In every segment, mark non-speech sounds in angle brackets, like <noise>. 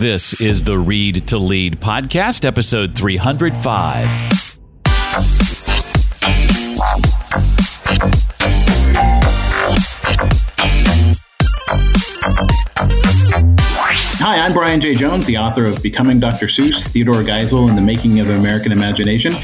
This is the Read to Lead podcast, episode 305. Hi, I'm Brian Jay Jones, the author of Becoming Dr. Seuss, Theodore Geisel, and the Making of American Imagination.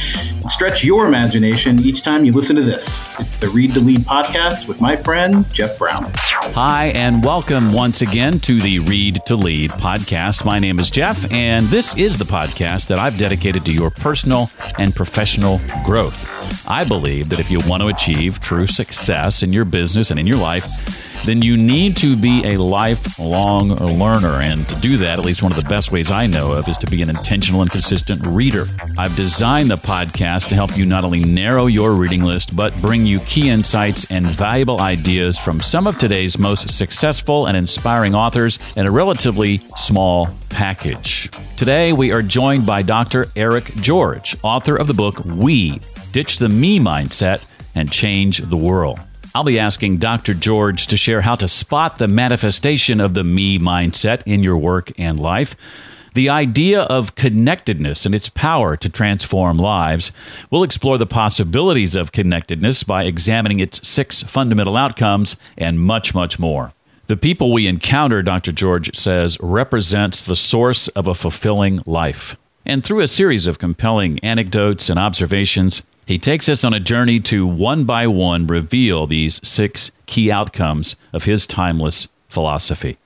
Stretch your imagination each time you listen to this. It's the Read to Lead podcast with my friend, Jeff Brown. Hi, and welcome once again to the Read to Lead podcast. My name is Jeff, and this is the podcast that I've dedicated to your personal and professional growth. I believe that if you want to achieve true success in your business and in your life, then you need to be a lifelong learner. And to do that, at least one of the best ways I know of is to be an intentional and consistent reader. I've designed the podcast to help you not only narrow your reading list, but bring you key insights and valuable ideas from some of today's most successful and inspiring authors in a relatively small package. Today, we are joined by Dr. Eric George, author of the book We Ditch the Me Mindset and Change the World. I'll be asking Dr. George to share how to spot the manifestation of the me mindset in your work and life, the idea of connectedness and its power to transform lives. We'll explore the possibilities of connectedness by examining its six fundamental outcomes and much, much more. The people we encounter, Dr. George says, represents the source of a fulfilling life. And through a series of compelling anecdotes and observations, he takes us on a journey to one by one reveal these six key outcomes of his timeless philosophy.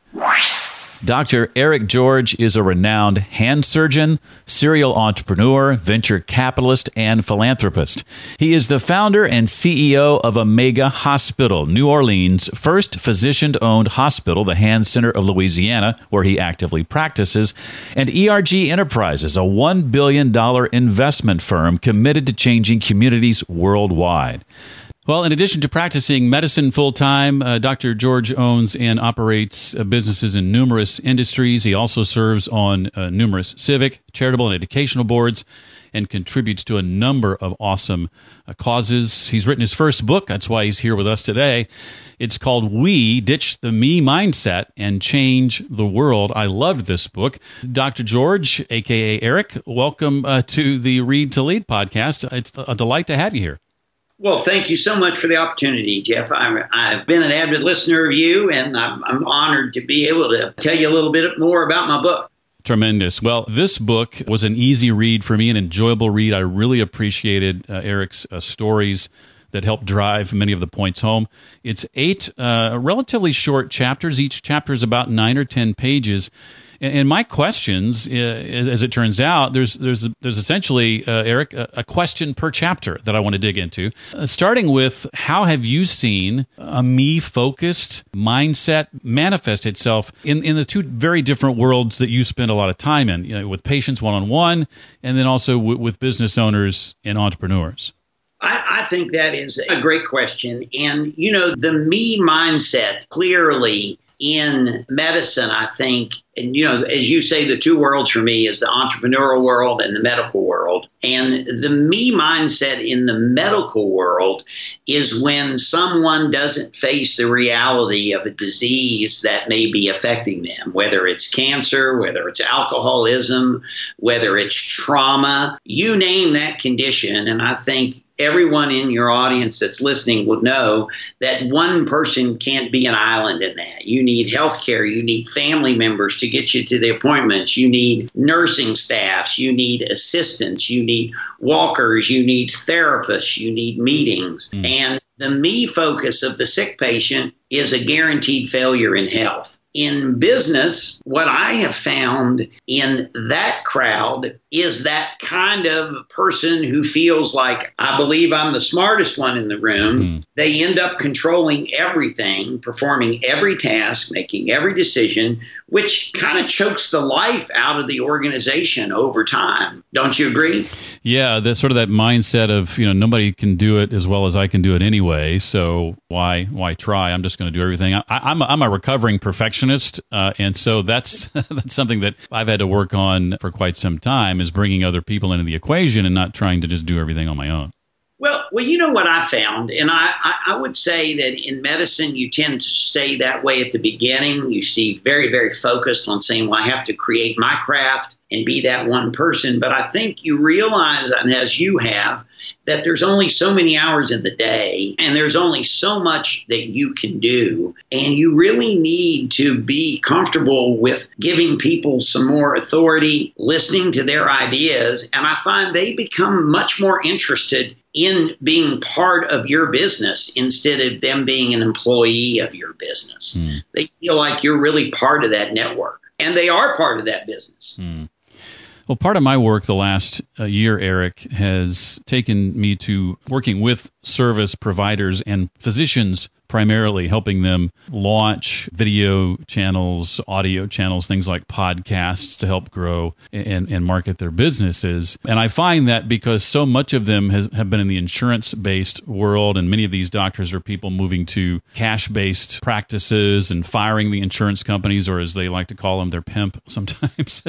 Dr. Eric George is a renowned hand surgeon, serial entrepreneur, venture capitalist, and philanthropist. He is the founder and CEO of Omega Hospital, New Orleans' first physician owned hospital, the Hand Center of Louisiana, where he actively practices, and ERG Enterprises, a $1 billion investment firm committed to changing communities worldwide. Well, in addition to practicing medicine full time, uh, Dr. George owns and operates uh, businesses in numerous industries. He also serves on uh, numerous civic, charitable, and educational boards and contributes to a number of awesome uh, causes. He's written his first book. That's why he's here with us today. It's called We Ditch the Me Mindset and Change the World. I loved this book. Dr. George, aka Eric, welcome uh, to the Read to Lead podcast. It's a delight to have you here. Well, thank you so much for the opportunity, Jeff. i have been an avid listener of you, and I'm, I'm honored to be able to tell you a little bit more about my book. Tremendous. Well, this book was an easy read for me, an enjoyable read. I really appreciated uh, Eric's uh, stories that help drive many of the points home. It's eight uh, relatively short chapters. Each chapter is about nine or ten pages. And my questions, uh, as it turns out, there's there's there's essentially uh, Eric a question per chapter that I want to dig into. Uh, starting with how have you seen a me focused mindset manifest itself in in the two very different worlds that you spend a lot of time in, you know, with patients one on one, and then also w- with business owners and entrepreneurs. I, I, think that is a great question. And, you know, the me mindset clearly in medicine, I think, and you know, as you say, the two worlds for me is the entrepreneurial world and the medical world. And the me mindset in the medical world is when someone doesn't face the reality of a disease that may be affecting them, whether it's cancer, whether it's alcoholism, whether it's trauma, you name that condition. And I think everyone in your audience that's listening would know that one person can't be an island in that. You need health care, you need family members to get you to the appointments, you need nursing staffs, you need assistants, you need walkers, you need therapists, you need meetings. Mm. And the me focus of the sick patient is a guaranteed failure in health in business, what I have found in that crowd is that kind of person who feels like, I believe I'm the smartest one in the room. Mm-hmm. They end up controlling everything, performing every task, making every decision, which kind of chokes the life out of the organization over time. Don't you agree? Yeah, that's sort of that mindset of, you know, nobody can do it as well as I can do it anyway. So why, why try? I'm just going to do everything. I, I'm, a, I'm a recovering perfectionist perfectionist, uh, and so that's <laughs> that's something that I've had to work on for quite some time is bringing other people into the equation and not trying to just do everything on my own. Well, well, you know what I found, and I, I, I, would say that in medicine, you tend to stay that way at the beginning. You see very, very focused on saying, well, I have to create my craft and be that one person. But I think you realize, and as you have, that there's only so many hours in the day and there's only so much that you can do. And you really need to be comfortable with giving people some more authority, listening to their ideas. And I find they become much more interested in being part of your business instead of them being an employee of your business. Mm. They feel like you're really part of that network and they are part of that business. Mm. Well, part of my work the last uh, year, Eric, has taken me to working with service providers and physicians primarily helping them launch video channels, audio channels, things like podcasts to help grow and, and market their businesses. And I find that because so much of them has, have been in the insurance based world, and many of these doctors are people moving to cash based practices and firing the insurance companies, or as they like to call them, their pimp <laughs> sometimes.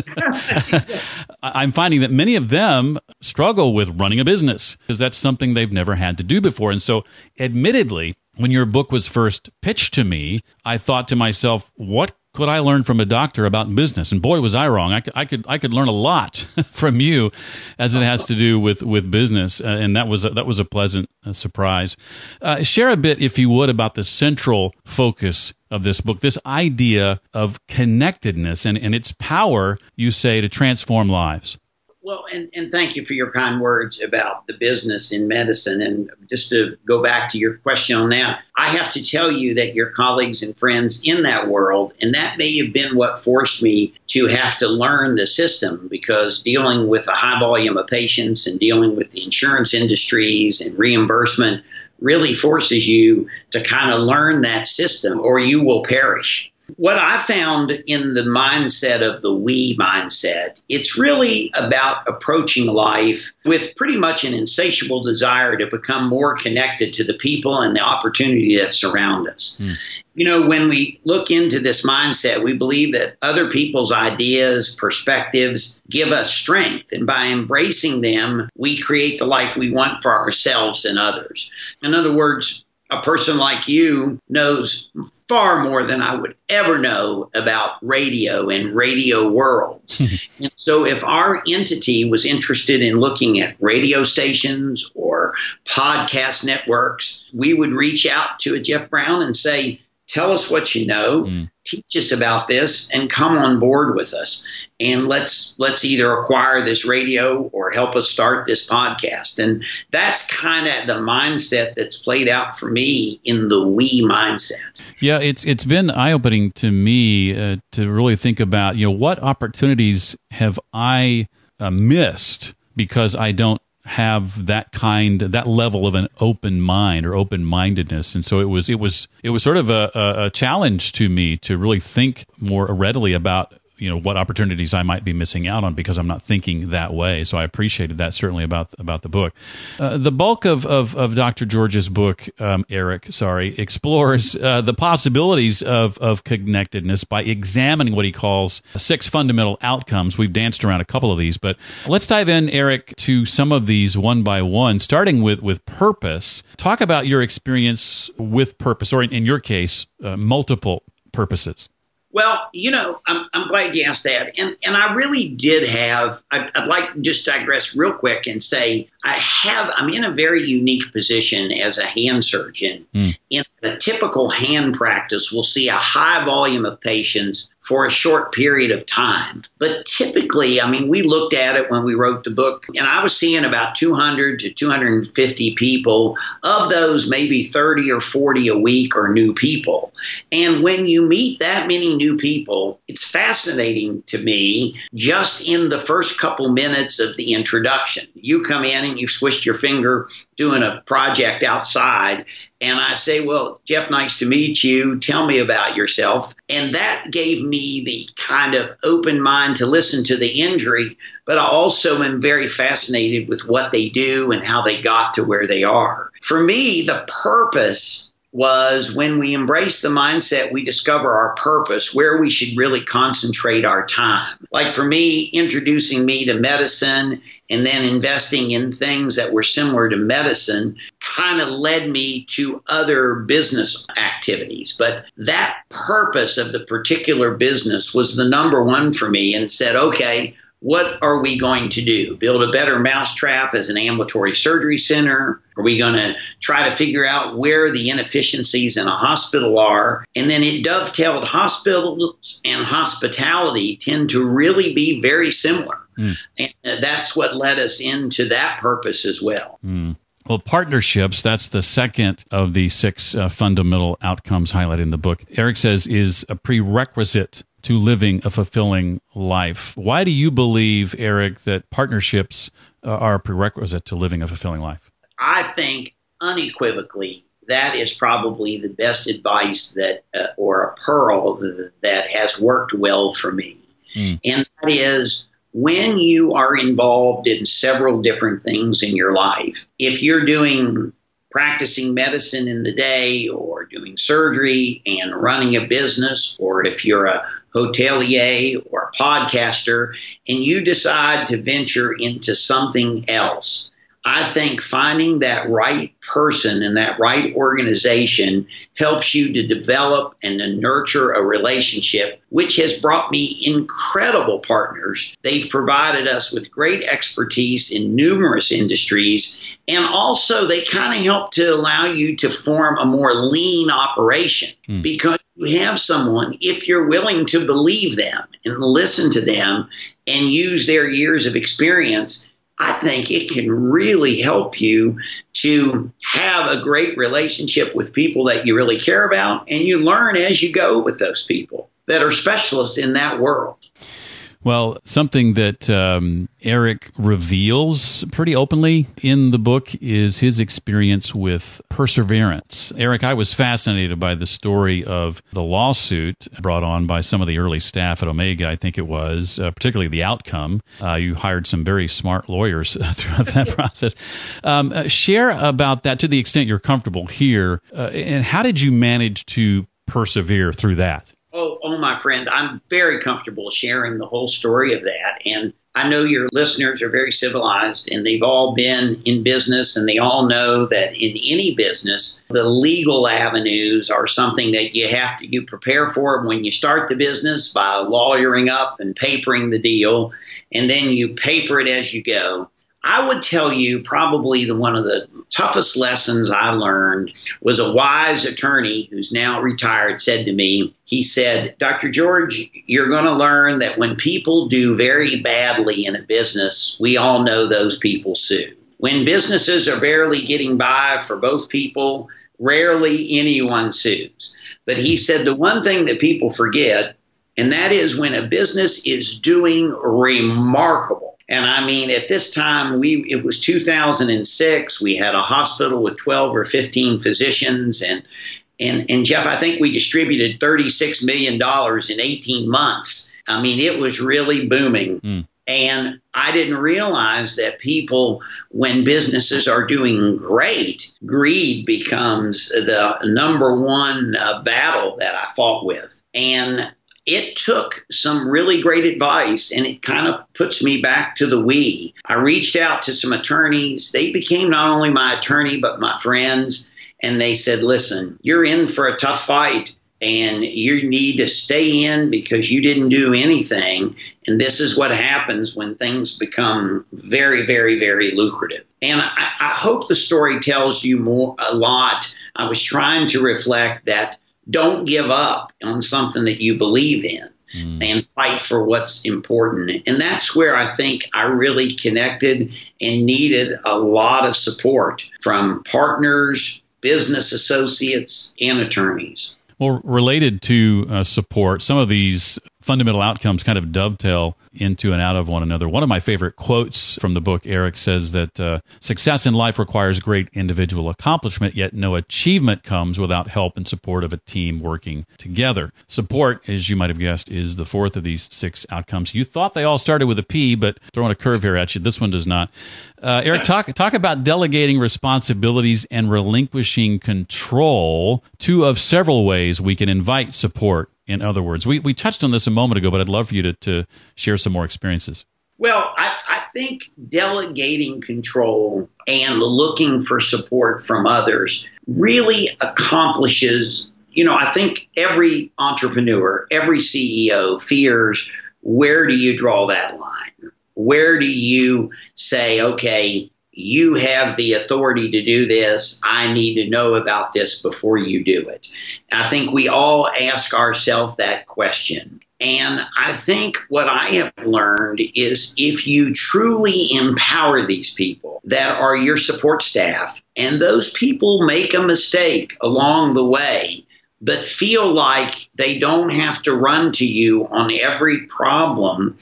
<laughs> I'm finding that many of them struggle with running a business because that's something they've never had to do before. And so, admittedly, when your book was first pitched to me, I thought to myself, what could I learn from a doctor about business? And boy, was I wrong. I could, I could, I could learn a lot <laughs> from you as it has to do with, with business. Uh, and that was, a, that was a pleasant uh, surprise. Uh, share a bit, if you would, about the central focus of this book, this idea of connectedness and, and its power, you say, to transform lives. Well, and, and thank you for your kind words about the business in medicine. And just to go back to your question on that, I have to tell you that your colleagues and friends in that world, and that may have been what forced me to have to learn the system because dealing with a high volume of patients and dealing with the insurance industries and reimbursement really forces you to kind of learn that system or you will perish. What I found in the mindset of the we mindset, it's really about approaching life with pretty much an insatiable desire to become more connected to the people and the opportunity that surround us. Mm. You know, when we look into this mindset, we believe that other people's ideas, perspectives give us strength. And by embracing them, we create the life we want for ourselves and others. In other words, a person like you knows far more than I would ever know about radio and radio worlds. <laughs> and so, if our entity was interested in looking at radio stations or podcast networks, we would reach out to a Jeff Brown and say, Tell us what you know. Mm teach us about this and come on board with us. And let's let's either acquire this radio or help us start this podcast. And that's kind of the mindset that's played out for me in the we mindset. Yeah it's it's been eye-opening to me uh, to really think about you know what opportunities have i uh, missed because i don't have that kind that level of an open mind or open mindedness and so it was it was it was sort of a, a, challenge to me to really think more readily about you know what opportunities I might be missing out on because I'm not thinking that way. So I appreciated that certainly about about the book. Uh, the bulk of, of, of Dr. George's book, um, Eric, sorry, explores uh, the possibilities of of connectedness by examining what he calls six fundamental outcomes. We've danced around a couple of these, but let's dive in, Eric, to some of these one by one, starting with with purpose. Talk about your experience with purpose, or in, in your case, uh, multiple purposes. Well, you know, I'm, I'm glad you asked that. And, and I really did have, I'd, I'd like to just digress real quick and say, I have, I'm in a very unique position as a hand surgeon. Mm. In a typical hand practice, we'll see a high volume of patients for a short period of time. But typically, I mean, we looked at it when we wrote the book, and I was seeing about 200 to 250 people. Of those, maybe 30 or 40 a week are new people. And when you meet that many new people, it's fascinating to me just in the first couple minutes of the introduction. You come in and you've swished your finger doing a project outside, and I say, Well, Jeff, nice to meet you. Tell me about yourself. And that gave me the kind of open mind to listen to the injury, but I also am very fascinated with what they do and how they got to where they are. For me, the purpose was when we embrace the mindset, we discover our purpose, where we should really concentrate our time. Like for me, introducing me to medicine and then investing in things that were similar to medicine kind of led me to other business activities. But that purpose of the particular business was the number one for me and said, okay, what are we going to do? Build a better mousetrap as an ambulatory surgery center? Are we going to try to figure out where the inefficiencies in a hospital are? And then it dovetailed hospitals and hospitality tend to really be very similar. Mm. And that's what led us into that purpose as well. Mm. Well, partnerships, that's the second of the six uh, fundamental outcomes highlighted in the book. Eric says is a prerequisite to living a fulfilling life. Why do you believe, Eric, that partnerships uh, are a prerequisite to living a fulfilling life? I think unequivocally that is probably the best advice that, uh, or a pearl that has worked well for me. Mm. And that is when you are involved in several different things in your life, if you're doing practicing medicine in the day or doing surgery and running a business, or if you're a hotelier or a podcaster and you decide to venture into something else, I think finding that right person and that right organization helps you to develop and to nurture a relationship, which has brought me incredible partners. They've provided us with great expertise in numerous industries, and also they kind of help to allow you to form a more lean operation mm. because you have someone, if you're willing to believe them and listen to them and use their years of experience I think it can really help you to have a great relationship with people that you really care about, and you learn as you go with those people that are specialists in that world. Well, something that um, Eric reveals pretty openly in the book is his experience with perseverance. Eric, I was fascinated by the story of the lawsuit brought on by some of the early staff at Omega, I think it was, uh, particularly the outcome. Uh, you hired some very smart lawyers <laughs> throughout that <laughs> process. Um, uh, share about that to the extent you're comfortable here. Uh, and how did you manage to persevere through that? Oh, oh, my friend, I'm very comfortable sharing the whole story of that. And I know your listeners are very civilized and they've all been in business and they all know that in any business, the legal avenues are something that you have to you prepare for when you start the business by lawyering up and papering the deal and then you paper it as you go. I would tell you probably the one of the toughest lessons I learned was a wise attorney who's now retired said to me, he said, Dr. George, you're going to learn that when people do very badly in a business, we all know those people sue. When businesses are barely getting by for both people, rarely anyone sues. But he said the one thing that people forget, and that is when a business is doing remarkable and I mean, at this time, we it was 2006. We had a hospital with 12 or 15 physicians, and and and Jeff, I think we distributed 36 million dollars in 18 months. I mean, it was really booming. Mm. And I didn't realize that people, when businesses are doing great, greed becomes the number one uh, battle that I fought with. And it took some really great advice and it kind of puts me back to the we. I reached out to some attorneys. They became not only my attorney, but my friends. And they said, listen, you're in for a tough fight and you need to stay in because you didn't do anything. And this is what happens when things become very, very, very lucrative. And I, I hope the story tells you more a lot. I was trying to reflect that don't give up on something that you believe in mm. and fight for what's important. And that's where I think I really connected and needed a lot of support from partners, business associates, and attorneys. Well, related to uh, support, some of these fundamental outcomes kind of dovetail into and out of one another. One of my favorite quotes from the book, Eric, says that uh, success in life requires great individual accomplishment, yet no achievement comes without help and support of a team working together. Support, as you might have guessed, is the fourth of these six outcomes. You thought they all started with a P, but throwing a curve here at you, this one does not. Uh, Eric, talk talk about delegating responsibilities and relinquishing control. Two of several ways we can invite support in other words. We, we touched on this a moment ago, but I'd love for you to, to share some more experiences. Well, I, I think delegating control and looking for support from others really accomplishes, you know, I think every entrepreneur, every CEO fears where do you draw that line? Where do you say, okay, you have the authority to do this. I need to know about this before you do it. I think we all ask ourselves that question. And I think what I have learned is if you truly empower these people that are your support staff, and those people make a mistake along the way, but feel like they don't have to run to you on every problem.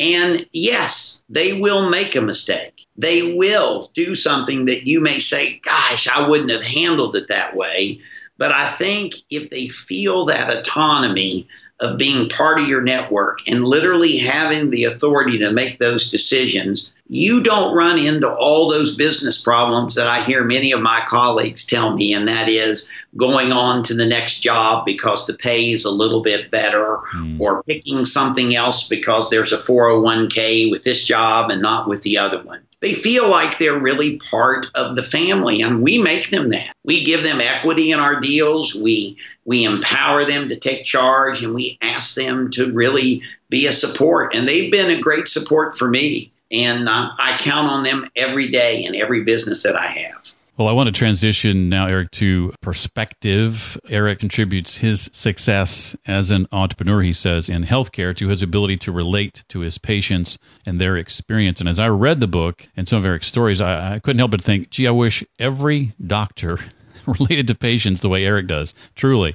And yes, they will make a mistake. They will do something that you may say, gosh, I wouldn't have handled it that way. But I think if they feel that autonomy of being part of your network and literally having the authority to make those decisions, you don't run into all those business problems that I hear many of my colleagues tell me, and that is going on to the next job because the pay is a little bit better, mm. or picking something else because there's a 401k with this job and not with the other one. They feel like they're really part of the family and we make them that. We give them equity in our deals. We we empower them to take charge and we ask them to really be a support and they've been a great support for me and uh, i count on them every day in every business that i have well, I want to transition now, Eric, to perspective. Eric contributes his success as an entrepreneur, he says, in healthcare to his ability to relate to his patients and their experience. And as I read the book and some of Eric's stories, I, I couldn't help but think, gee, I wish every doctor <laughs> related to patients the way Eric does, truly.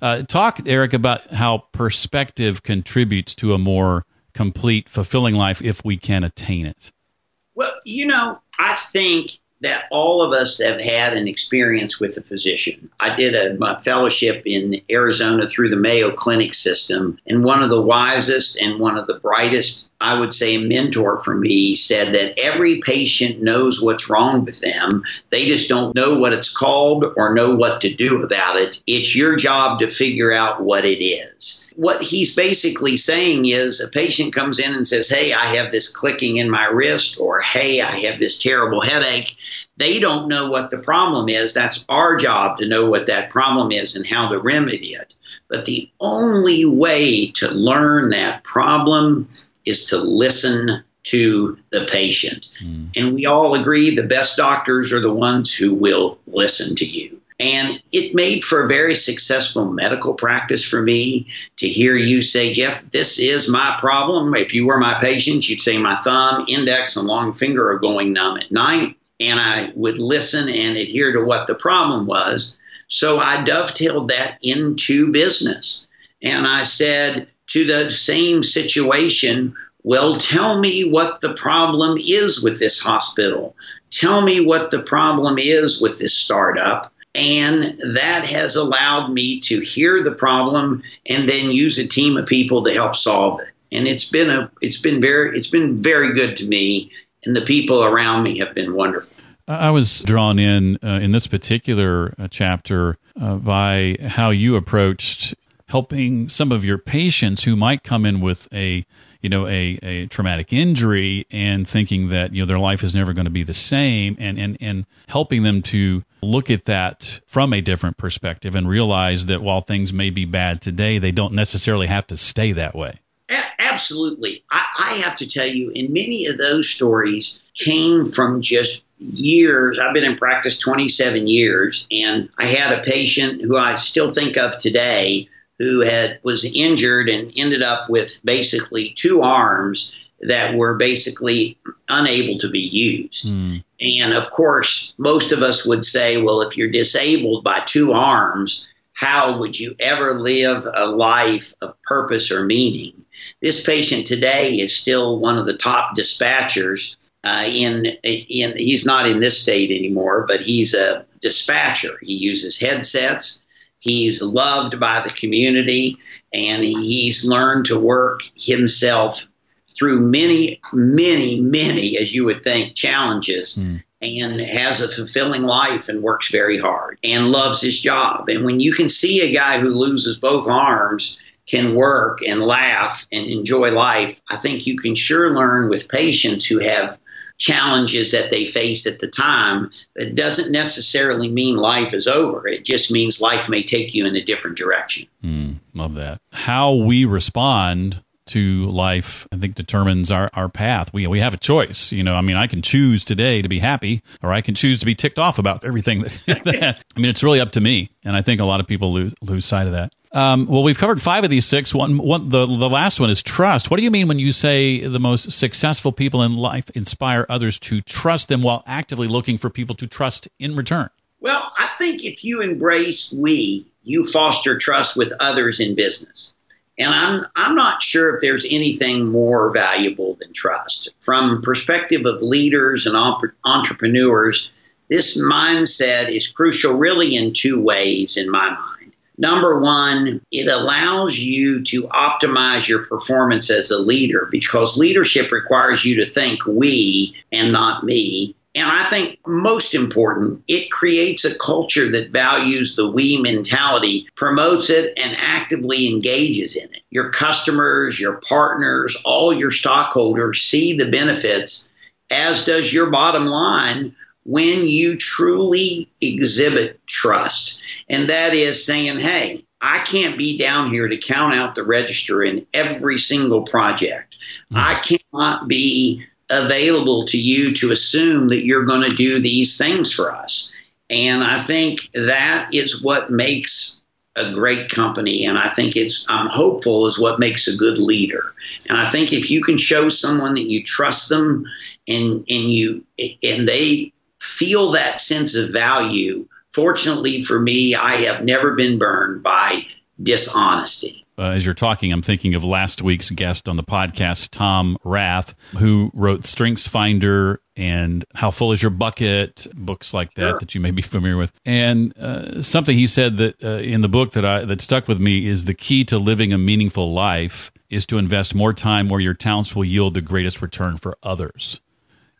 Uh, talk, Eric, about how perspective contributes to a more complete, fulfilling life if we can attain it. Well, you know, I think that all of us have had an experience with a physician. I did a fellowship in Arizona through the Mayo Clinic system, and one of the wisest and one of the brightest, I would say, mentor for me said that every patient knows what's wrong with them. They just don't know what it's called or know what to do about it. It's your job to figure out what it is. What he's basically saying is a patient comes in and says, Hey, I have this clicking in my wrist, or Hey, I have this terrible headache they don't know what the problem is. That's our job to know what that problem is and how to remedy it. But the only way to learn that problem is to listen to the patient. Mm. And we all agree the best doctors are the ones who will listen to you. And it made for a very successful medical practice for me to hear you say, Jeff, this is my problem. If you were my patient, you'd say my thumb, index, and long finger are going numb at night and I would listen and adhere to what the problem was. So I dovetailed that into business. And I said to the same situation, well, tell me what the problem is with this hospital. Tell me what the problem is with this startup. And that has allowed me to hear the problem and then use a team of people to help solve it. And it's been a it's been very it's been very good to me and the people around me have been wonderful. I was drawn in uh, in this particular uh, chapter uh, by how you approached helping some of your patients who might come in with a you know a, a traumatic injury and thinking that you know their life is never going to be the same and and and helping them to look at that from a different perspective and realize that while things may be bad today they don't necessarily have to stay that way absolutely. I, I, have to tell you, and many of those stories came from just years. I've been in practice 27 years, and I had a patient who I still think of today who had was injured and ended up with basically two arms that were basically unable to be used. Mm. And of course, most of us would say, well, if you're disabled by two arms, how would you ever live a life of purpose or meaning? This patient today is still one of the top dispatchers. Uh, in, in he's not in this state anymore, but he's a dispatcher. He uses headsets. He's loved by the community, and he's learned to work himself through many, many, many, as you would think, challenges. Mm and has a fulfilling life and works very hard and loves his job. And when you can see a guy who loses both arms can work and laugh and enjoy life, I think you can sure learn with patients who have challenges that they face at the time. That doesn't necessarily mean life is over. It just means life may take you in a different direction. Mm, love that. How we respond to life, I think determines our, our path. We, we have a choice. You know, I mean, I can choose today to be happy or I can choose to be ticked off about everything that, <laughs> that I mean, it's really up to me. And I think a lot of people lose, lose sight of that. Um, well, we've covered five of these six. One, one, the the last one is trust. What do you mean when you say the most successful people in life inspire others to trust them while actively looking for people to trust in return? Well, I think if you embrace we, you foster trust with others in business. And I'm I'm not sure if there's anything more valuable than trust. From perspective of leaders and entrepreneurs, this mindset is crucial really in two ways in my mind. Number one, it allows you to optimize your performance as a leader because leadership requires you to think we and not me. And I think most important, it creates a culture that values the we mentality, promotes it, and actively engages in it. Your customers, your partners, all your stockholders see the benefits, as does your bottom line when you truly exhibit trust. And that is saying, hey, I can't be down here to count out the register in every single project. Mm-hmm. I cannot be available to you to assume that you're going to do these things for us. And I think that is what makes a great company and I think it's I'm hopeful is what makes a good leader. And I think if you can show someone that you trust them and and you and they feel that sense of value. Fortunately for me, I have never been burned by dishonesty. Uh, as you're talking, I'm thinking of last week's guest on the podcast, Tom Rath, who wrote Strengths Finder and How Full Is Your Bucket, books like that sure. that you may be familiar with. And uh, something he said that uh, in the book that I that stuck with me is the key to living a meaningful life is to invest more time where your talents will yield the greatest return for others.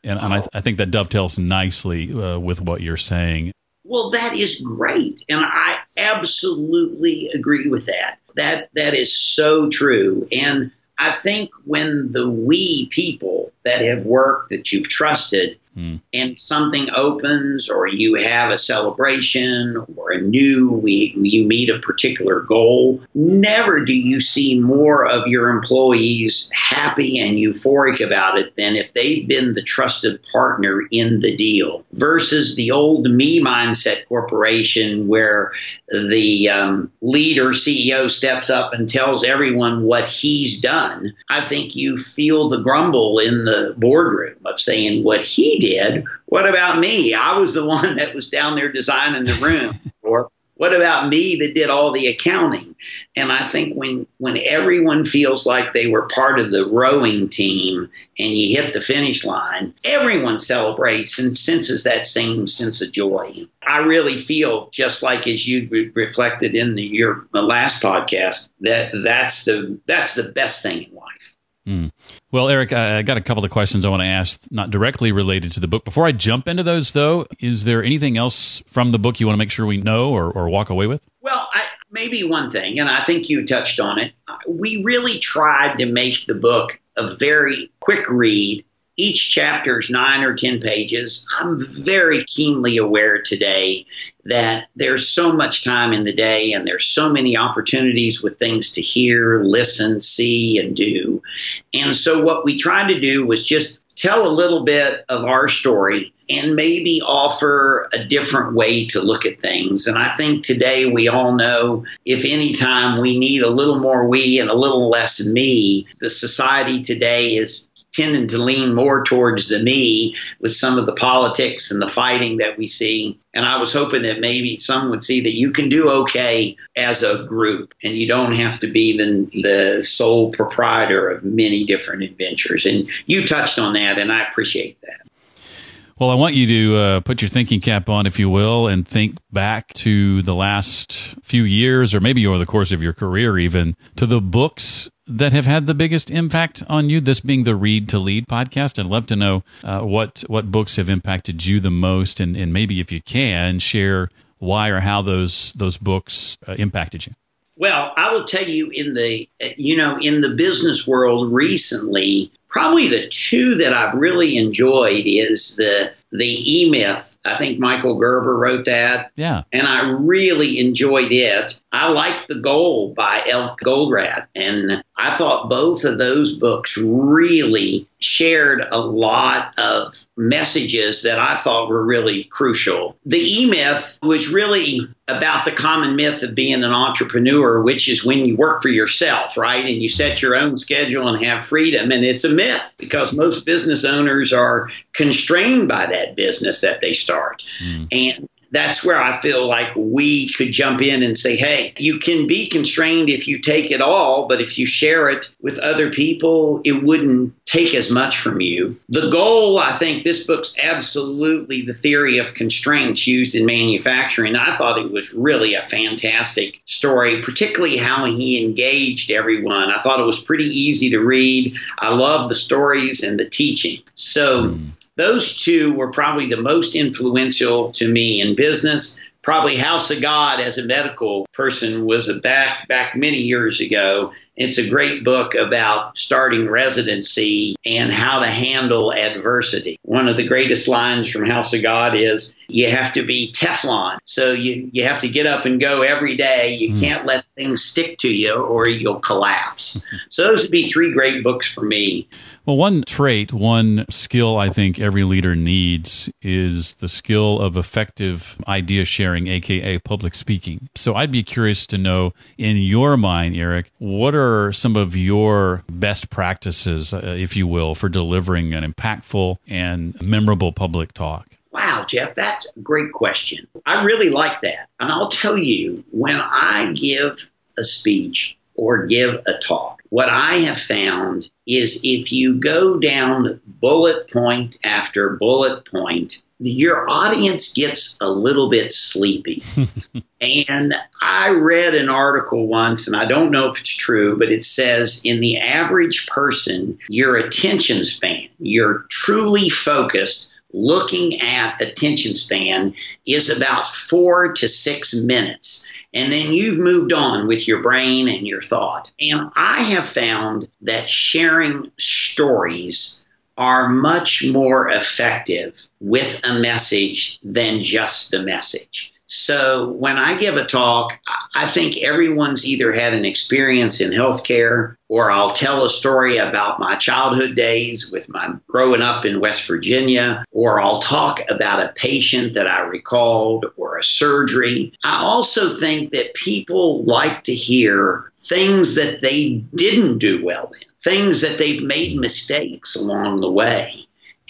And, and I, I, think that dovetails nicely uh, with what you're saying. Well, that is great, and I absolutely agree with that. That that is so true. And I think when the we people that have worked that you've trusted mm. and something opens or you have a celebration or a new we, you meet a particular goal never do you see more of your employees happy and euphoric about it than if they've been the trusted partner in the deal versus the old me mindset corporation where the um, leader ceo steps up and tells everyone what he's done i think you feel the grumble in the boardroom of saying what he did. What about me? I was the <laughs> one that was down there designing the room. or what about me that did all the accounting? And I think when when everyone feels like they were part of the rowing team and you hit the finish line, everyone celebrates and senses that same sense of joy. I really feel just like as you re- reflected in the your the last podcast that that's the that's the best thing in life. Mm. Well, Eric, I got a couple of questions I want to ask, not directly related to the book. Before I jump into those, though, is there anything else from the book you want to make sure we know or, or walk away with? Well, I, maybe one thing, and I think you touched on it. We really tried to make the book a very quick read each chapter is nine or 10 pages. I'm very keenly aware today that there's so much time in the day and there's so many opportunities with things to hear, listen, see, and do. And so, what we tried to do was just tell a little bit of our story and maybe offer a different way to look at things. And I think today we all know if anytime we need a little more we and a little less me, the society today is tending to lean more towards the me with some of the politics and the fighting that we see. And I was hoping that maybe some would see that you can do okay as a group and you don't have to be the, the sole proprietor of many different adventures. And you touched on that, and I appreciate that. Well, I want you to uh, put your thinking cap on, if you will, and think back to the last few years, or maybe over the course of your career, even to the books that have had the biggest impact on you. This being the Read to Lead podcast, I'd love to know uh, what what books have impacted you the most, and, and maybe if you can share why or how those those books uh, impacted you. Well, I will tell you in the you know in the business world recently, probably the two that I've really enjoyed is the the E Myth. I think Michael Gerber wrote that. Yeah. And I really enjoyed it. I liked The Goal by Eli Goldratt. And I thought both of those books really shared a lot of messages that I thought were really crucial. The E Myth was really about the common myth of being an entrepreneur, which is when you work for yourself, right? And you set your own schedule and have freedom. And it's a myth because most business owners are constrained by that business that they start. Mm. And that's where I feel like we could jump in and say, hey, you can be constrained if you take it all, but if you share it with other people, it wouldn't take as much from you. The goal, I think this book's absolutely the theory of constraints used in manufacturing. I thought it was really a fantastic story, particularly how he engaged everyone. I thought it was pretty easy to read. I love the stories and the teaching. So, mm those two were probably the most influential to me in business. Probably House of God as a medical person was a back back many years ago. It's a great book about starting residency and how to handle adversity. One of the greatest lines from House of God is you have to be Teflon. So you, you have to get up and go every day. You mm. can't let things stick to you or you'll collapse. so those would be three great books for me. Well, one trait, one skill I think every leader needs is the skill of effective idea sharing, aka public speaking. So I'd be curious to know, in your mind, Eric, what are some of your best practices, uh, if you will, for delivering an impactful and memorable public talk? Wow, Jeff, that's a great question. I really like that. And I'll tell you, when I give a speech or give a talk, what I have found is if you go down bullet point after bullet point, your audience gets a little bit sleepy. <laughs> and I read an article once, and I don't know if it's true, but it says in the average person, your attention span, you're truly focused looking at attention span is about four to six minutes. And then you've moved on with your brain and your thought. And I have found that sharing stories are much more effective with a message than just the message. So when I give a talk, I think everyone's either had an experience in healthcare or I'll tell a story about my childhood days with my growing up in West Virginia, or I'll talk about a patient that I recalled or a surgery. I also think that people like to hear things that they didn't do well in, things that they've made mistakes along the way.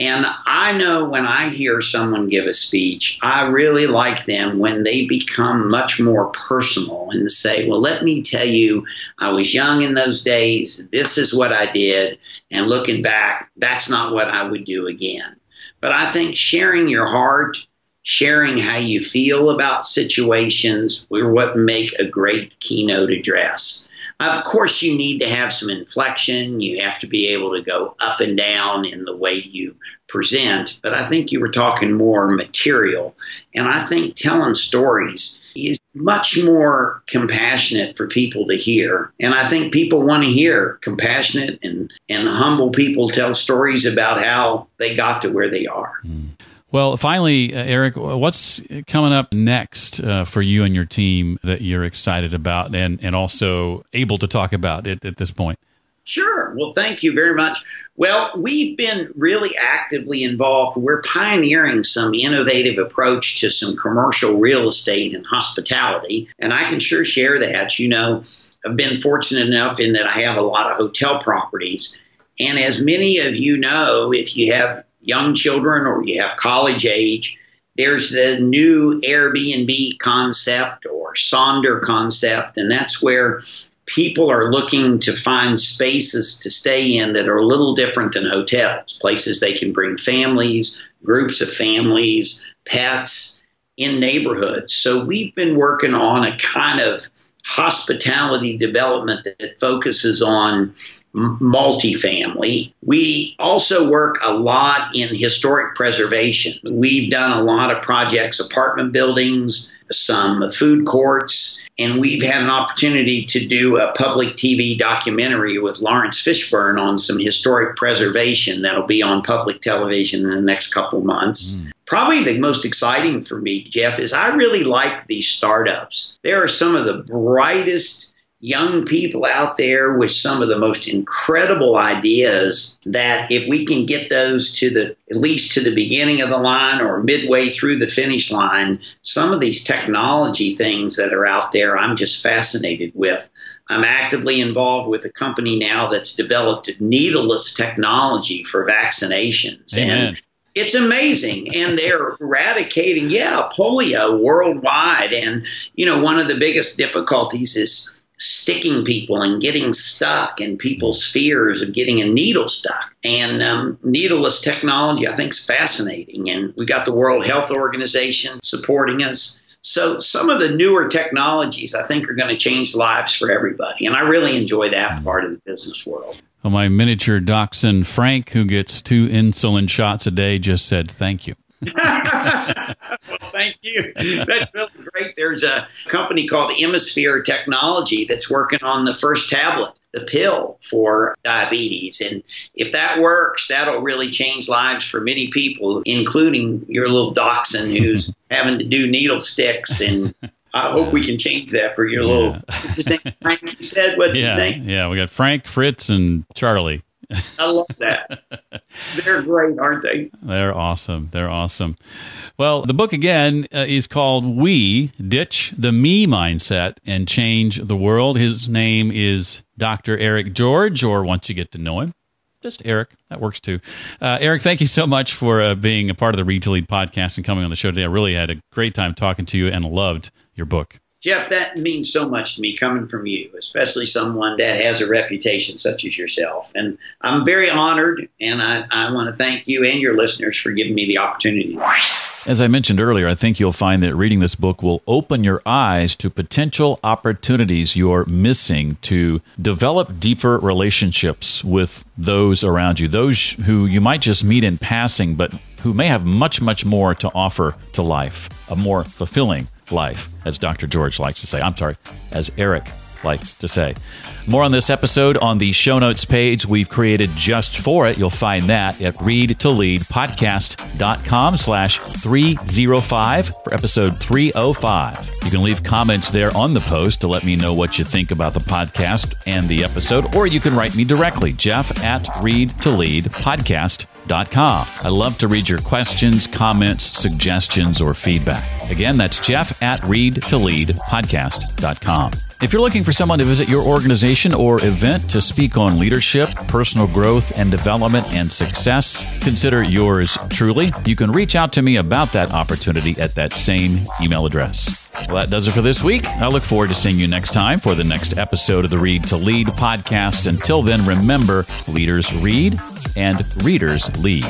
And I know when I hear someone give a speech, I really like them when they become much more personal and say, Well, let me tell you, I was young in those days. This is what I did. And looking back, that's not what I would do again. But I think sharing your heart, sharing how you feel about situations, are what make a great keynote address. Of course, you need to have some inflection. You have to be able to go up and down in the way you present. But I think you were talking more material. And I think telling stories is much more compassionate for people to hear. And I think people want to hear compassionate and, and humble people tell stories about how they got to where they are. Mm. Well, finally, uh, Eric, what's coming up next uh, for you and your team that you're excited about and, and also able to talk about it at this point? Sure. Well, thank you very much. Well, we've been really actively involved. We're pioneering some innovative approach to some commercial real estate and hospitality, and I can sure share that. You know, I've been fortunate enough in that I have a lot of hotel properties. And as many of you know, if you have young children or you have college age, there's the new Airbnb concept or Sonder concept, and that's where people are looking to find spaces to stay in that are a little different than hotels, places they can bring families, groups of families, pets in neighborhoods. So we've been working on a kind of hospitality development that focuses on multifamily. We also work a lot in historic preservation. We've done a lot of projects, apartment buildings, some food courts, and we've had an opportunity to do a public TV documentary with Laurence Fishburne on some historic preservation that'll be on public television in the next couple months. Mm. Probably the most exciting for me, Jeff, is I really like these startups. There are some of the brightest young people out there with some of the most incredible ideas that if we can get those to the at least to the beginning of the line or midway through the finish line some of these technology things that are out there i'm just fascinated with i'm actively involved with a company now that's developed needleless technology for vaccinations Amen. and it's amazing and they're eradicating yeah polio worldwide and you know one of the biggest difficulties is sticking people and getting stuck and people's fears of getting a needle stuck. And um, needleless technology, I think, is fascinating. And we got the World Health Organization supporting us. So some of the newer technologies, I think, are going to change lives for everybody. And I really enjoy that mm. part of the business world. Well, my miniature dachshund, Frank, who gets two insulin shots a day, just said thank you. Well, thank you. That's really great. There's a company called Emisphere Technology that's working on the first tablet, the pill for diabetes. And if that works, that'll really change lives for many people, including your little dachshund who's <laughs> having to do needle sticks and I hope we can change that for your yeah. little. His name Frank. You said what's yeah, his name? Yeah, we got Frank, Fritz, and Charlie. I love that. <laughs> They're great, aren't they? They're awesome. They're awesome. Well, the book again uh, is called We Ditch the Me Mindset and Change the World. His name is Dr. Eric George, or once you get to know him, just Eric. That works too. Uh, Eric, thank you so much for uh, being a part of the Read to Lead podcast and coming on the show today. I really had a great time talking to you and loved your book. Jeff, that means so much to me coming from you, especially someone that has a reputation such as yourself. And I'm very honored, and I, I want to thank you and your listeners for giving me the opportunity. As I mentioned earlier, I think you'll find that reading this book will open your eyes to potential opportunities you're missing to develop deeper relationships with those around you, those who you might just meet in passing, but who may have much, much more to offer to life, a more fulfilling life, as Dr. George likes to say. I'm sorry, as Eric likes to say. More on this episode on the show notes page we've created just for it. You'll find that at readtoleadpodcast.com slash 305 for episode 305. You can leave comments there on the post to let me know what you think about the podcast and the episode, or you can write me directly, Jeff at readtoleadpodcast.com I love to read your questions, comments, suggestions, or feedback. Again, that's Jeff at readtoleadpodcast.com. If you're looking for someone to visit your organization or event to speak on leadership, personal growth and development, and success, consider yours truly. You can reach out to me about that opportunity at that same email address. Well, that does it for this week. I look forward to seeing you next time for the next episode of the Read to Lead podcast. Until then, remember leaders read and readers lead.